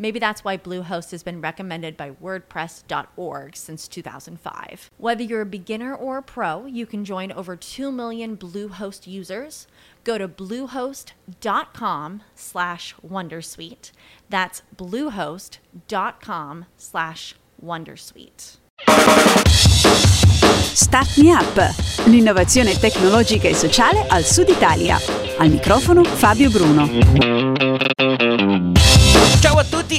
Maybe that's why Bluehost has been recommended by WordPress.org since 2005. Whether you're a beginner or a pro, you can join over 2 million Bluehost users. Go to bluehost.com slash wondersuite. That's bluehost.com slash wondersuite. Start Me Up, l'innovazione tecnologica e sociale al Sud Italia. Al microfono Fabio Bruno.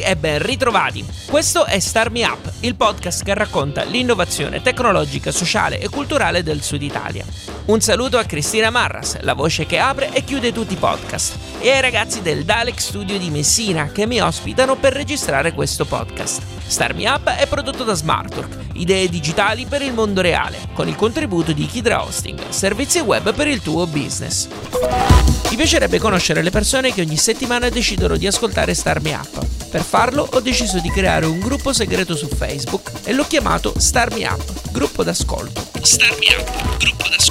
E ben ritrovati. Questo è Star Me Up, il podcast che racconta l'innovazione tecnologica, sociale e culturale del Sud Italia. Un saluto a Cristina Marras, la voce che apre e chiude tutti i podcast, e ai ragazzi del Dalek Studio di Messina che mi ospitano per registrare questo podcast. Star Me Up è prodotto da Smartwork, idee digitali per il mondo reale, con il contributo di Kidra Hosting, servizi web per il tuo business. Mi piacerebbe conoscere le persone che ogni settimana decidono di ascoltare Star Me Up. Per farlo ho deciso di creare un gruppo segreto su Facebook e l'ho chiamato Star Up, gruppo d'ascolto. Star Me Up, gruppo d'ascolto.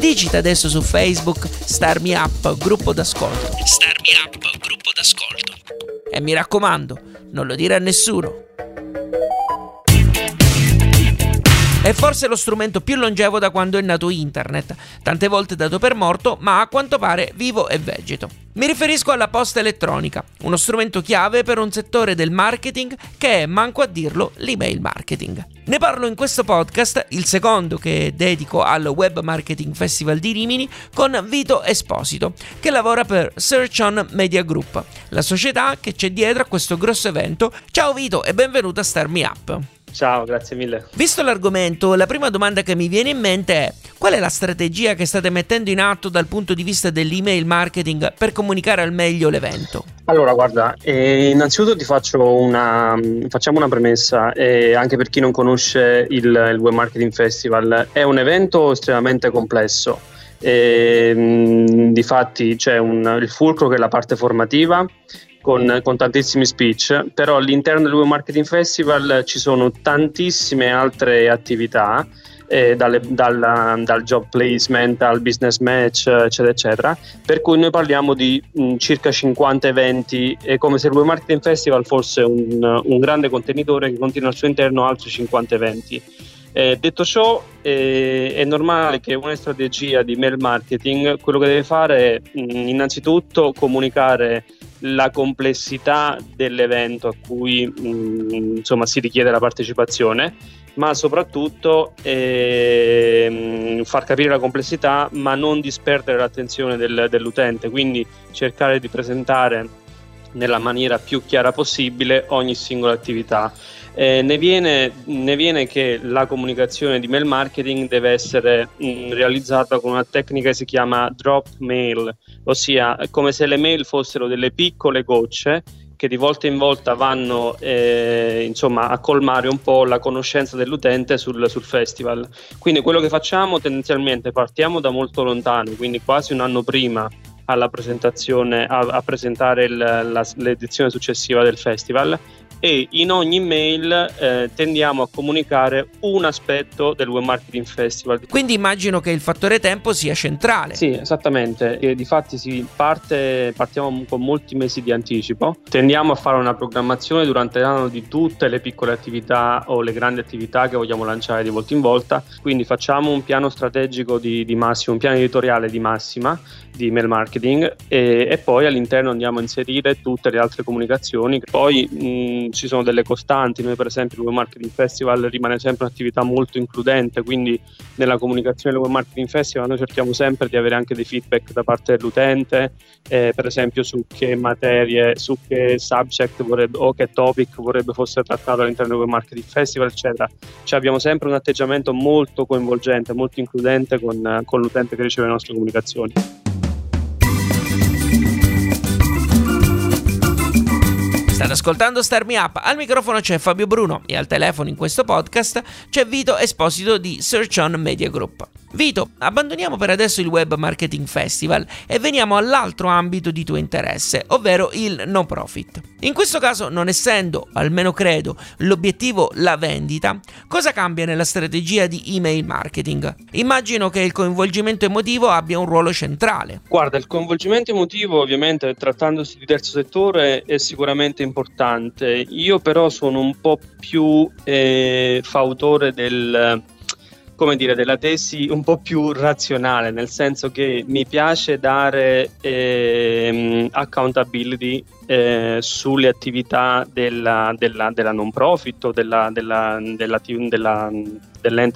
Digita adesso su Facebook Star Me Up, gruppo d'ascolto. Star Me Up, gruppo d'ascolto. E mi raccomando, non lo dire a nessuno. È forse lo strumento più longevo da quando è nato internet, tante volte dato per morto, ma a quanto pare vivo e vegeto. Mi riferisco alla posta elettronica, uno strumento chiave per un settore del marketing che è, manco a dirlo, l'email marketing. Ne parlo in questo podcast, il secondo che dedico al Web Marketing Festival di Rimini, con Vito Esposito, che lavora per Search On Media Group, la società che c'è dietro a questo grosso evento. Ciao Vito e benvenuto a Star Me Up. Ciao, grazie mille. Visto l'argomento, la prima domanda che mi viene in mente è qual è la strategia che state mettendo in atto dal punto di vista dell'email marketing per comunicare al meglio l'evento? Allora, guarda, eh, innanzitutto ti faccio una, facciamo una premessa, eh, anche per chi non conosce il, il Web Marketing Festival, è un evento estremamente complesso. E, mh, difatti c'è un, il fulcro che è la parte formativa con, con, tantissimi speech, però all'interno del Web Marketing Festival ci sono tantissime altre attività, eh, dalle, dal, dal, job placement al business match, eccetera, eccetera, per cui noi parliamo di mh, circa 50 eventi, è come se il Web Marketing Festival fosse un, un grande contenitore che contiene al suo interno altri 50 eventi. Eh, detto ciò, eh, è normale che una strategia di mail marketing quello che deve fare è mh, innanzitutto comunicare la complessità dell'evento a cui mh, insomma, si richiede la partecipazione, ma soprattutto eh, far capire la complessità, ma non disperdere l'attenzione del, dell'utente, quindi cercare di presentare nella maniera più chiara possibile ogni singola attività. Eh, ne, viene, ne, viene, che la comunicazione di mail marketing deve essere mh, realizzata con una tecnica che si chiama drop mail, ossia come se le mail fossero delle piccole gocce che di volta in volta vanno eh, insomma, a colmare un po' la conoscenza dell'utente sul, sul, festival. Quindi quello che facciamo tendenzialmente partiamo da molto lontano, quindi quasi un anno prima alla presentazione, a, a presentare il, la, l'edizione successiva del festival e in ogni mail eh, tendiamo a comunicare un aspetto del Web Marketing Festival. Quindi immagino che il fattore tempo sia centrale. Sì, esattamente. E difatti si parte, partiamo con molti mesi di anticipo. Tendiamo a fare una programmazione durante l'anno di tutte le piccole attività o le grandi attività che vogliamo lanciare di volta in volta. Quindi facciamo un piano strategico di, di massima, un piano editoriale di massima di email marketing e, e, poi all'interno andiamo a inserire tutte le altre comunicazioni. Poi mh, ci sono delle costanti, noi per esempio il Web Marketing Festival rimane sempre un'attività molto includente, quindi nella comunicazione del Web Marketing Festival noi cerchiamo sempre di avere anche dei feedback da parte dell'utente, eh, per esempio su che materie, su che subject vorrebbe o che topic vorrebbe fosse trattato all'interno del Web Marketing Festival, eccetera. Cioè abbiamo sempre un atteggiamento molto coinvolgente, molto includente con, con l'utente che riceve le nostre comunicazioni. State ascoltando Star Me Up, al microfono c'è Fabio Bruno e al telefono in questo podcast c'è Vito Esposito di Search On Media Group. Vito, abbandoniamo per adesso il Web Marketing Festival e veniamo all'altro ambito di tuo interesse, ovvero il no profit. In questo caso, non essendo, almeno credo, l'obiettivo la vendita, cosa cambia nella strategia di email marketing? Immagino che il coinvolgimento emotivo abbia un ruolo centrale. Guarda, il coinvolgimento emotivo ovviamente trattandosi di terzo settore è sicuramente importante. Io però sono un po' più eh, fautore del come dire, della tesi un po' più razionale, nel senso che mi piace dare eh, accountability eh, sulle attività della, della, della non profit o della, dell'ente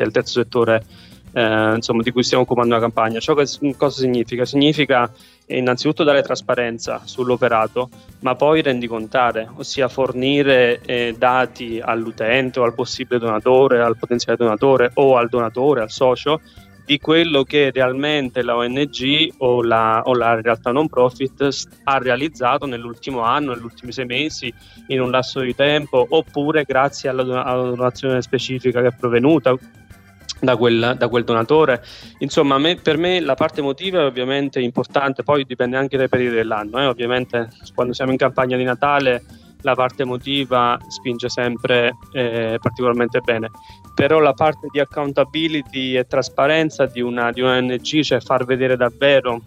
del terzo settore eh, insomma, di cui stiamo occupando la campagna. Ciò che, cosa significa? Significa innanzitutto dare trasparenza sull'operato, ma poi rendicontare, ossia fornire eh, dati all'utente o al possibile donatore, al potenziale donatore o al donatore, al socio, di quello che realmente la ONG o la, o la, realtà non profit ha realizzato nell'ultimo anno, negli ultimi sei mesi, in un lasso di tempo, oppure grazie alla, alla donazione specifica che è provenuta, da quel, da quel, donatore. Insomma, me, per me la parte emotiva è ovviamente importante, poi dipende anche dai periodi dell'anno. Eh. Ovviamente quando siamo in campagna di Natale la parte emotiva spinge sempre eh, particolarmente bene, però la parte di accountability e trasparenza di una, di ONG, cioè far vedere davvero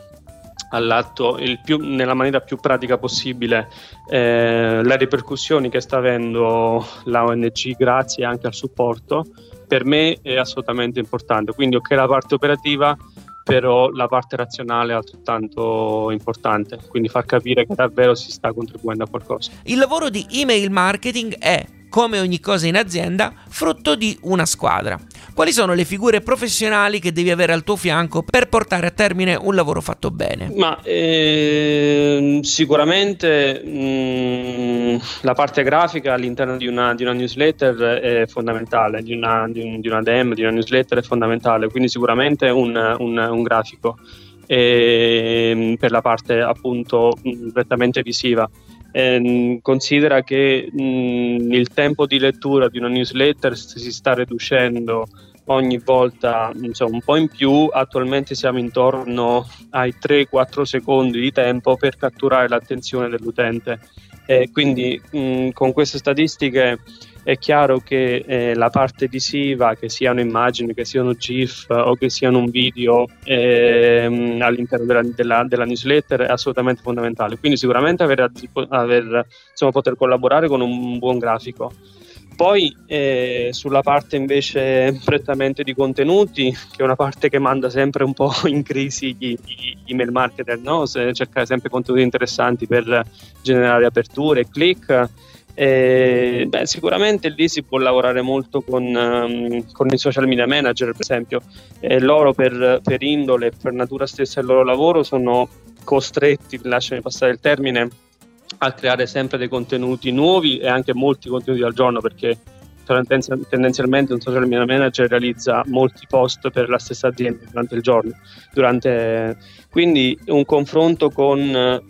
all'atto più, nella maniera più pratica possibile eh, le ripercussioni che sta avendo la ONG grazie anche al supporto per me è assolutamente importante. Quindi ok la parte operativa, però la parte razionale è altrettanto importante, quindi far capire che davvero si sta contribuendo a qualcosa. Il lavoro di email marketing è come ogni cosa in azienda, frutto di una squadra. Quali sono le figure professionali che devi avere al tuo fianco per portare a termine un lavoro fatto bene? Ma eh, sicuramente mh, mm, la parte grafica all'interno di una, di una, newsletter è fondamentale, di una, di, un, di una DM, di una newsletter è fondamentale, quindi sicuramente un, un, un grafico. E, ehm, per la parte appunto prettamente visiva eh, considera che mh, il tempo di lettura di una newsletter si sta riducendo ogni volta insomma, un po' in più, attualmente siamo intorno ai 3-4 secondi di tempo per catturare l'attenzione dell'utente. Eh, quindi mh, con queste statistiche è chiaro che eh, la parte visiva, che siano immagini, che siano GIF o che siano un video ehm, all'interno della, della, della, newsletter è assolutamente fondamentale. Quindi sicuramente aver, aver, insomma, poter collaborare con un buon grafico. Poi eh, sulla parte invece prettamente di contenuti, che è una parte che manda sempre un po' in crisi gli, gli email marketer, no? cercare sempre contenuti interessanti per generare aperture e click e, beh, sicuramente lì si può lavorare molto con, um, con i social media manager, per esempio. E loro per, per indole, per natura stessa del loro lavoro, sono costretti, lasciami passare il termine, a creare sempre dei contenuti nuovi e anche molti contenuti al giorno perché tendenzialmente un social media manager realizza molti post per la stessa azienda durante il giorno. Durante... Quindi un confronto con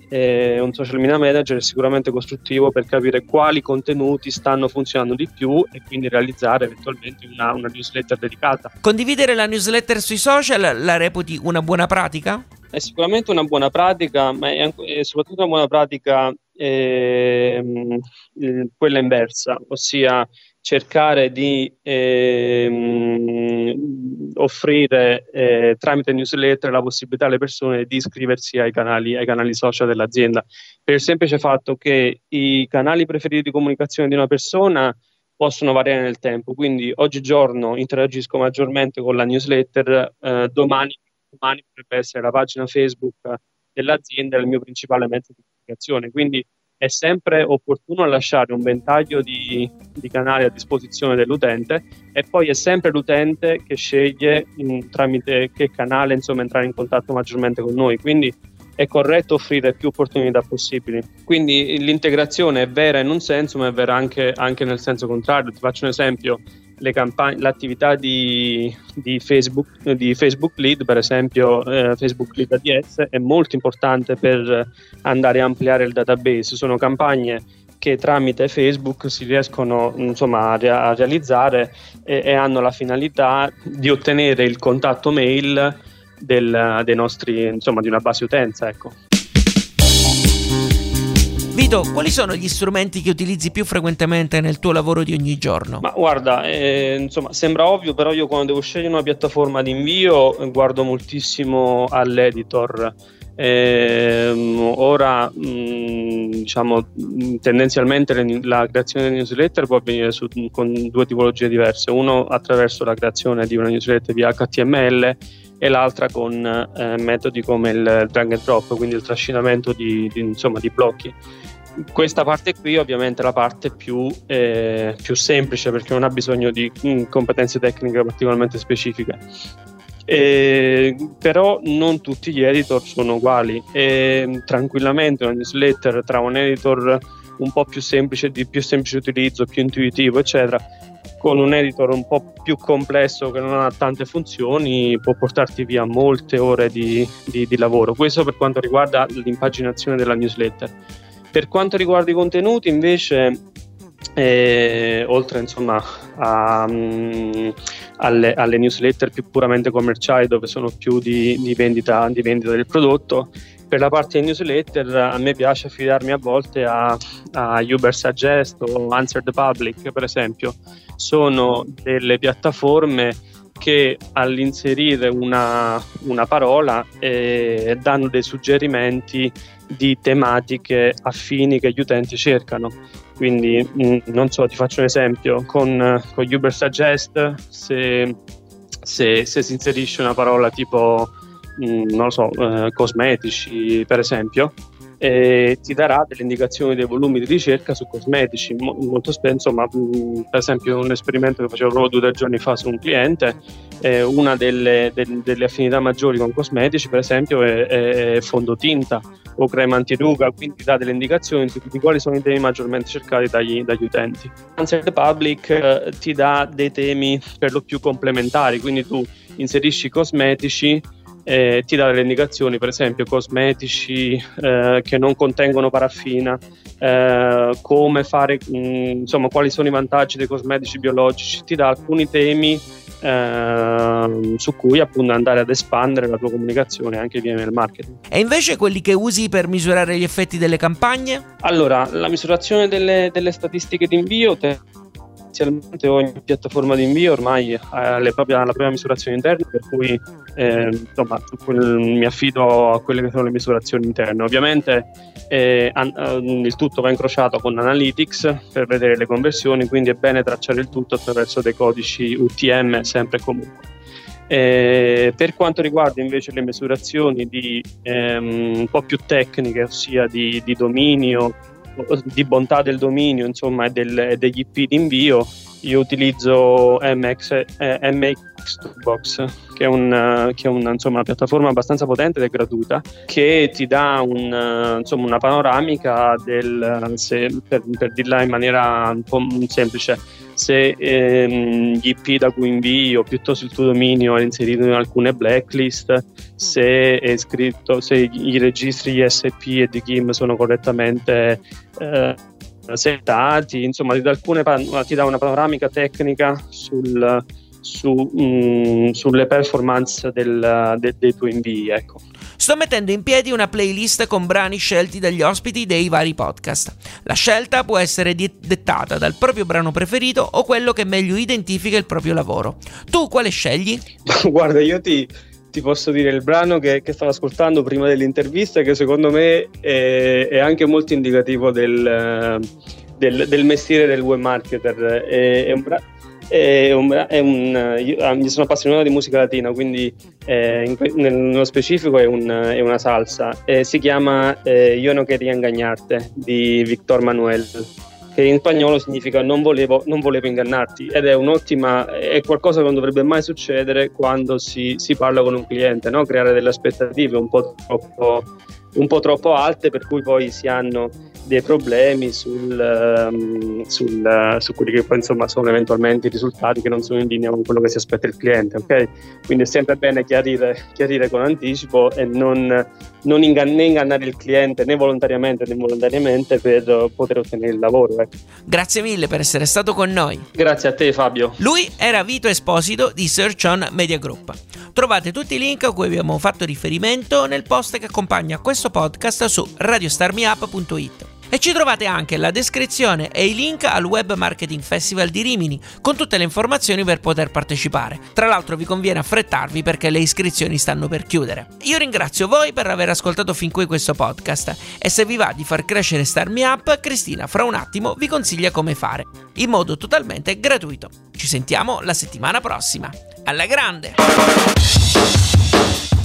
eh, un social media manager è sicuramente costruttivo per capire quali contenuti stanno funzionando di più e quindi realizzare eventualmente una, una newsletter dedicata. Condividere la newsletter sui social la reputi una buona pratica? È sicuramente una buona pratica, ma è, è soprattutto una buona pratica eh, eh, quella inversa, ossia cercare di ehm, offrire eh, tramite newsletter la possibilità alle persone di iscriversi ai canali, ai canali social dell'azienda, per il semplice fatto che i canali preferiti di comunicazione di una persona possono variare nel tempo, quindi oggigiorno interagisco maggiormente con la newsletter, eh, domani, domani potrebbe essere la pagina Facebook dell'azienda il mio principale mezzo di comunicazione, quindi è sempre opportuno lasciare un ventaglio di, di, canali a disposizione dell'utente e poi è sempre l'utente che sceglie mm, tramite che canale insomma, entrare in contatto maggiormente con noi. Quindi è corretto offrire più opportunità possibili. Quindi l'integrazione è vera in un senso, ma è vera anche, anche nel senso contrario. Ti faccio un esempio campagne, l'attività di, di, Facebook, di, Facebook, Lead, per esempio eh, Facebook Lead ADS, è molto importante per andare a ampliare il database. Sono campagne che tramite Facebook si riescono insomma, a, realizzare e, e, hanno la finalità di ottenere il contatto mail del, nostri, insomma, di una base utenza. Ecco. Vito, quali sono gli strumenti che utilizzi più frequentemente nel tuo lavoro di ogni giorno? Ma guarda, eh, insomma, sembra ovvio, però io quando devo scegliere una piattaforma di invio guardo moltissimo all'editor. Eh, ora, mh, mm, diciamo, tendenzialmente la creazione di newsletter può avvenire su, con due tipologie diverse. Uno attraverso la creazione di una newsletter via HTML e l'altra con eh, metodi come il drag and drop, quindi il trascinamento di, di, insomma, di blocchi. Questa parte qui ovviamente è la parte più, eh, più semplice perché non ha bisogno di mh, mm, competenze tecniche particolarmente specifiche. Eh, però non tutti gli editor sono uguali e tranquillamente una newsletter tra un editor un po' più semplice, di più semplice utilizzo, più intuitivo, eccetera, con un editor un po' più complesso che non ha tante funzioni può portarti via molte ore di, di, di lavoro. Questo per quanto riguarda l'impaginazione della newsletter. Per quanto riguarda i contenuti, invece, eh, oltre insomma a, um, alle, alle, newsletter più puramente commerciali, dove sono più di, di, vendita, di vendita del prodotto, per la parte di newsletter a me piace affidarmi a volte a, a Uber Suggest o Answer the Public, per esempio. Sono delle piattaforme che all'inserire una, una parola eh, danno dei suggerimenti di tematiche affini che gli utenti cercano. Quindi, mh, mm, non so, ti faccio un esempio, con, con Uber Suggest, se, se, se si inserisce una parola tipo Mm, non lo so, eh, cosmetici per esempio, e ti darà delle indicazioni dei volumi di ricerca su cosmetici. Mo- molto spesso, ma per esempio un esperimento che facevo proprio due o tre giorni fa su un cliente, eh, una delle, de- delle, affinità maggiori con cosmetici, per esempio, è, è fondotinta o crema antiruga, quindi dà delle indicazioni su di quali sono i temi maggiormente cercati dagli, dagli utenti. Answer the Public eh, ti dà dei temi per lo più complementari, quindi tu inserisci cosmetici eh, ti dà delle indicazioni, per esempio cosmetici eh, che non contengono paraffina, eh, come fare, mh, mm, insomma, quali sono i vantaggi dei cosmetici biologici, ti dà alcuni temi eh, su cui appunto andare ad espandere la tua comunicazione anche via email marketing. E invece quelli che usi per misurare gli effetti delle campagne? Allora, la misurazione delle, delle statistiche di invio te tendenzialmente ogni piattaforma di invio ormai ha la propria misurazione interna, per cui eh, insomma, mi affido a quelle che sono le misurazioni interne. Ovviamente eh, an- eh, il tutto va incrociato con Analytics per vedere le conversioni, quindi è bene tracciare il tutto attraverso dei codici UTM sempre e comunque. Eh, per quanto riguarda invece le misurazioni di, ehm, un po' più tecniche, ossia di, di dominio di bontà del dominio insomma, e degli IP di invio, io utilizzo MX, eh, MX che è, un, che è una, insomma, una, piattaforma abbastanza potente ed è gratuita, che ti dà un, insomma, una panoramica del, se, per, per dirla in maniera un po' semplice, se ehm, gli IP da cui invio piuttosto il tuo dominio è inserito in alcune blacklist, se scritto, se i registri ISP e di GIM sono correttamente eh, settati, insomma ti dà, alcune, ti dà una panoramica tecnica sul, su, mh, mm, sulle performance del, de, dei tuoi invii. Ecco. Sto mettendo in piedi una playlist con brani scelti dagli ospiti dei vari podcast. La scelta può essere dettata dal proprio brano preferito o quello che meglio identifica il proprio lavoro. Tu quale scegli? Guarda, io ti, ti posso dire il brano che, che, stavo ascoltando prima dell'intervista che secondo me è, è anche molto indicativo del, del, del, mestiere del web marketer. È, è un brano è un, è un, io, ah, sono appassionato di musica latina, quindi eh, in, nello specifico è, un, è una salsa. Eh, si chiama eh, Io no quería engañarte di Victor Manuel, che in spagnolo significa non volevo, non volevo ingannarti ed è un'ottima, è qualcosa che non dovrebbe mai succedere quando si, si parla con un cliente, no? creare delle aspettative un po' troppo un po' troppo alte per cui poi si hanno dei problemi sul, um, sul, uh, su quelli che poi insomma sono eventualmente i risultati che non sono in linea con quello che si aspetta il cliente. Okay? Quindi è sempre bene chiarire, chiarire con anticipo e non, non ingann- né ingannare il cliente né volontariamente né involontariamente per poter ottenere il lavoro. Ecco. Grazie mille per essere stato con noi. Grazie a te Fabio. Lui era Vito Esposito di Search On Media Group. Trovate tutti i link a cui abbiamo fatto riferimento nel post che accompagna questo podcast su radiostarmiup.it. E ci trovate anche la descrizione e i link al Web Marketing Festival di Rimini con tutte le informazioni per poter partecipare. Tra l'altro vi conviene affrettarvi perché le iscrizioni stanno per chiudere. Io ringrazio voi per aver ascoltato fin qui questo podcast e se vi va di far crescere Starmi Up, Cristina fra un attimo vi consiglia come fare, in modo totalmente gratuito. Ci sentiamo la settimana prossima. Alla grande!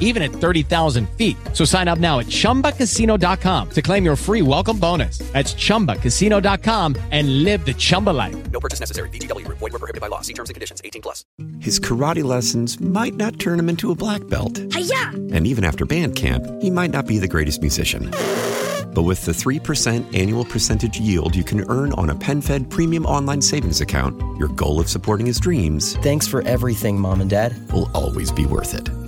even at 30,000 feet. So sign up now at chumbacasino.com to claim your free welcome bonus. That's chumbacasino.com and live the Chumba life. No purchase necessary. VGW, void, were prohibited by law. See terms and conditions 18 plus. His karate lessons might not turn him into a black belt. Hi-ya! And even after band camp, he might not be the greatest musician. But with the 3% annual percentage yield you can earn on a PenFed premium online savings account, your goal of supporting his dreams. Thanks for everything, Mom and Dad. Will always be worth it.